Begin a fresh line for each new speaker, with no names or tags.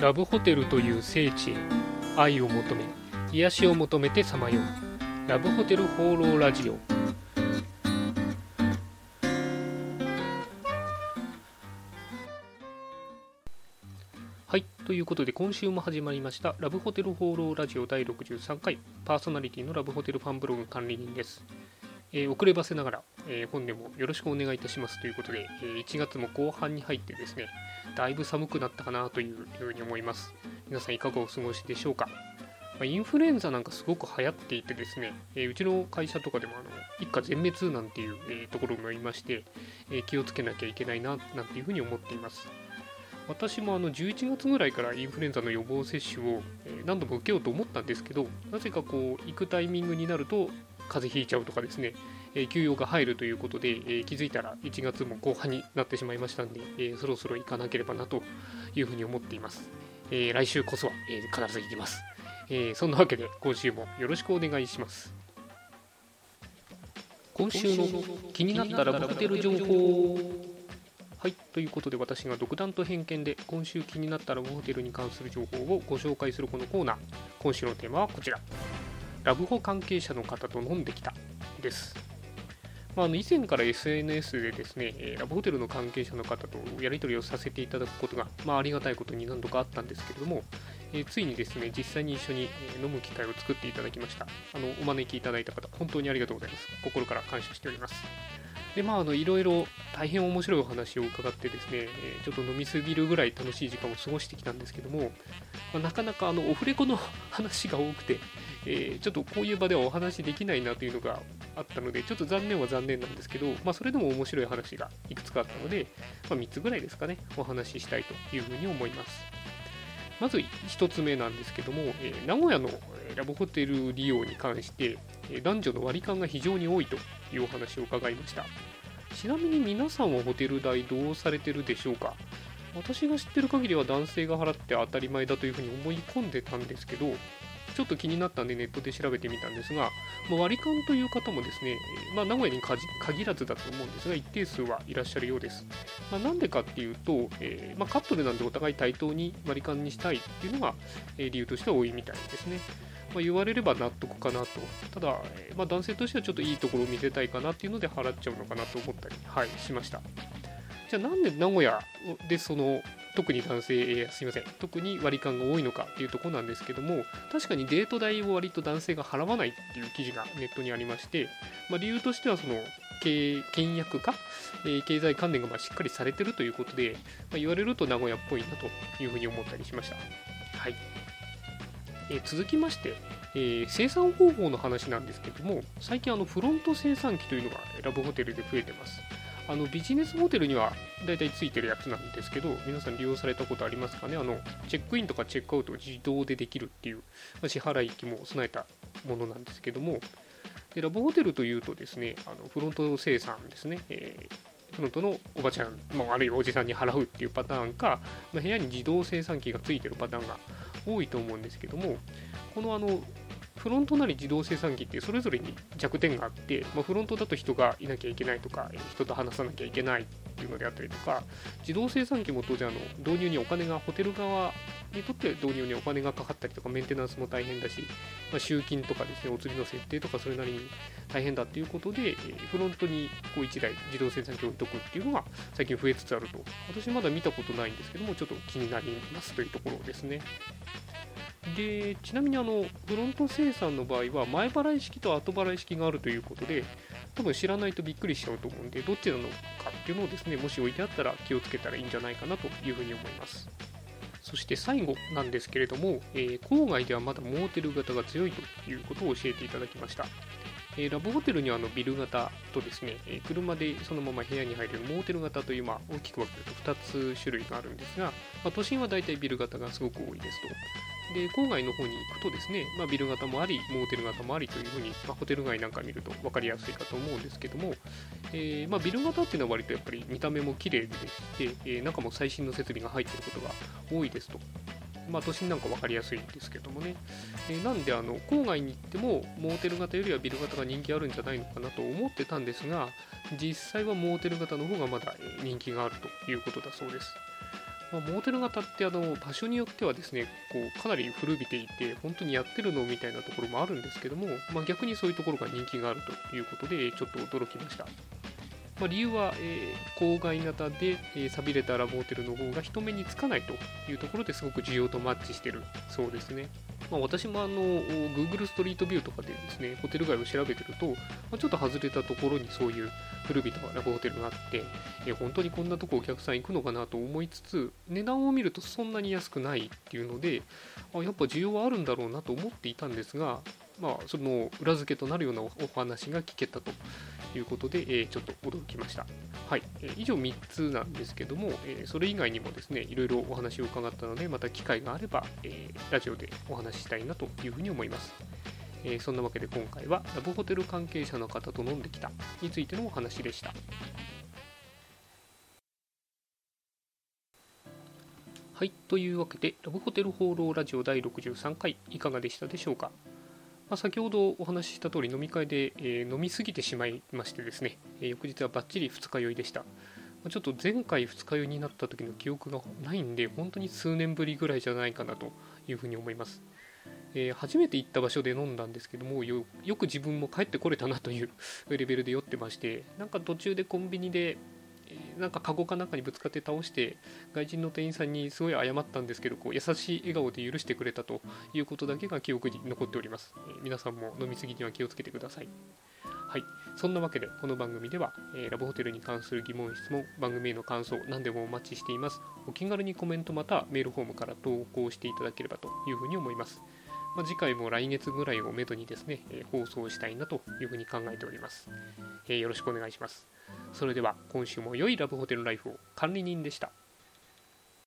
ラブホテルという聖地へ愛を求め癒しを求めてさまよう。ラブホテル放浪ラジオ。はいということで今週も始まりましたラブホテル放浪ラジオ第63回。パーソナリティのラブホテルファンブログ管理人です。えー、遅ればせながら、えー、本年もよろしくお願いいたしますということで、えー、1月も後半に入ってですね、だいぶ寒くなったかなというふうに思います。皆さんいかがお過ごしでしょうか？まあ、インフルエンザなんかすごく流行っていてですね、えうちの会社とかでもあの一家全滅なんていう、えところもいまして、え気をつけなきゃいけないななんていうふうに思っています。私もあの11月ぐらいからインフルエンザの予防接種を何度も受けようと思ったんですけどなぜかこう行くタイミングになると風邪ひいちゃうとかですね、え休養が入るということで、え気づいたら1月も後半になってしまいましたんで、えそろそろ行かなければなというふうに思っています。え来週こそは、え必ず行きます、えそんなわけで今週もよろしくお願いします。今週の気になったらブホテル情報はい、ということで私が独断と偏見で今週気になったラブホテルに関する情報をご紹介するこのコーナー今週のテーマはこちらラブホ関係者の方と飲んできたです。まあ、の以前から SNS でですね、ラブホテルの関係者の方とやり取りをさせていただくことが、まあ、ありがたいことに何度かあったんですけれども、え、ついにですね、実際に一緒に飲む機会を作っていただきました。あのお招きいただいた方、本当にありがとうございます。心から感謝しております。で、まあ、あのいろいろ大変面白いお話を伺ってですね、えちょっと飲みすぎるぐらい楽しい時間を過ごしてきたんですけども、まあ、なかなかあのオフレコの話が多くて、えー、ちょっとこういう場ではお話できないなというのがあったので、ちょっと残念は残念なんですけど、まあ、それでも面白い話がいくつかあったので、まあ、3つぐらいですかね、お話ししたいというふうに思います。まず1つ目なんですけども、え、名古屋のラブホテル利用に関して、男女の割り勘が非常に多いというお話を伺いました。ちなみに皆さんはホテル代どうされてるでしょうか？私が知ってる限りは男性が払って当たり前だというふうに思い込んでたんですけど、ちょっと気になったんでネットで調べてみたんですが、まあ、割り勘という方もですね、まあ、名古屋に限らずだと思うんですが、一定数はいらっしゃるようです。まあ、なんでかっていうと、えー、まカップルなんでお互い対等に割り勘にしたいっていうのが、理由としては多いみたいですね。ま言われれば納得かなと。ただ、えー、ま男性としてはちょっといいところを見せたいかなっていうので払っちゃうのかなと思ったり、はい、しました。じゃあなんで名古屋でその特に男性、すいません、特に割り勘が多いのかっていうところなんですけども、確かにデート代を割と男性が払わないっていう記事がネットにありまして、まあ、理由としてはその倹約化、えー、経済関連がましっかりされてるということで、まあ、言われると名古屋っぽいなというふうに思ったりしました。はい。え、続きまして、えー、生産方法の話なんですけども、最近あのフロント生産機というのがラブホテルで増えてます。あのビジネスホテルには大体ついてるやつなんですけど、皆さん利用されたことありますかね？あの、チェックインとかチェックアウトを自動でできるっていう、ま、支払い機も備えたものなんですけども、でラブホテルというとですね、あのフロント生産ですね、えー、フロントのおばちゃん、まあ、あるいはおじさんに払うっていうパターンか、ま、部屋に自動生産機がついてるパターンが多いと思うんですけども、このあのフロントなり自動生産機ってそれぞれに弱点があって、まあ、フロントだと人がいなきゃいけないとか人と話さなきゃいけないいうのであったりとか自動生産機も当然あの導入にお金がホテル側にとって導入にお金がかかったりとかメンテナンスも大変だし、まあ、集金とかですねお釣りの設定とかそれなりに大変だっていうことでフロントにこう1台自動生産機を置いとくっていうのが最近増えつつあると私まだ見たことないんですけどもちょっと気になりますというところですね。でちなみにあのフロント生産の場合は前払い式と後払い式があるということで多分知らないとびっくりしちゃうと思うんでどっちなのかっていうのをですねもし置いてあったら気をつけたらいいんじゃないかなというふうに思いますそして最後なんですけれども、えー、郊外ではまだモーテル型が強いということを教えていただきましたえー、ラブホテルにはあのビル型とですね、えー、車でそのまま部屋に入れるモーテル型という、まあ、大きく分けると2つ種類があるんですが、まあ、都心は大体ビル型がすごく多いですと。で郊外の方に行くとですね、まあ、ビル型もあり、モーテル型もありというふうに、まあ、ホテル街なんか見ると分かりやすいかと思うんですけども、えー、まあ、ビル型っていうのは割とやっぱり見た目も綺麗でして、えー、中も最新の設備が入っていることが多いですと。まあ、都心なんか分かりやすいんですけどもね。えー、なんで、あの、郊外に行っても、モーテル型よりはビル型が人気あるんじゃないのかなと思ってたんですが、実際はモーテル型の方がまだ人気があるということだそうです。まあ、モーテル型ってあの場所によってはですねこうかなり古びていて本当にやってるのみたいなところもあるんですけども、まあ、逆にそういうところが人気があるということでちょっと驚きました。まあ、理由は、えー、郊外型で、えー、錆びれたラモーテルの方が人目につかないというところですごく需要とマッチしてるそうですね。まあ、私もあの Google ストリートビューとかでですねホテル街を調べてると、まあ、ちょっと外れたところにそういう古びたラブホテルがあって、えー、本当にこんなとこお客さん行くのかなと思いつつ値段を見るとそんなに安くないっていうのであやっぱ需要はあるんだろうなと思っていたんですが、まあ、その裏付けとなるようなお話が聞けたということで、えー、ちょっと驚きました。はい、えー、以上3つなんですけども、えー、それ以外にもですね、いろいろお話を伺ったので、また機会があれば、えラジオでお話ししたいなというふうに思います。えそんなわけで今回はラブホテル関係者の方と飲んできたについてのお話でした。はい、というわけで、ラブホテル放浪ラジオ第63回、いかがでしたでしょうか？まあ、先ほどお話しした通り飲み会で、え、飲みすぎてしまいましてですね、え、翌日はバッチリ二日酔いでした。ちょっと前回二日酔いになった時の記憶がないんで、本当に数年ぶりぐらいじゃないかなというふうに思います。えー、初めて行った場所で飲んだんですけどもよく自分も帰ってこれたなというレベルで酔ってましてなんか途中でコンビニでなんかカゴかなんかにぶつかって倒して外人の店員さんにすごい謝ったんですけどこう優しい笑顔で許してくれたということだけが記憶に残っております、え、皆さんも飲み過ぎには気をつけてください。はい、そんなわけでこの番組では、えー、ラブホテルに関する疑問質問番組への感想何でもお待ちしています。お気軽にコメントまたメールフォームから投稿していただければというふうに思います。まあ、次回も来月ぐらいをめどにですね、え、放送したいなというふうに考えております、え、よろしくお願いしますそれでは今週も良いラブホテルライフを管理人でした。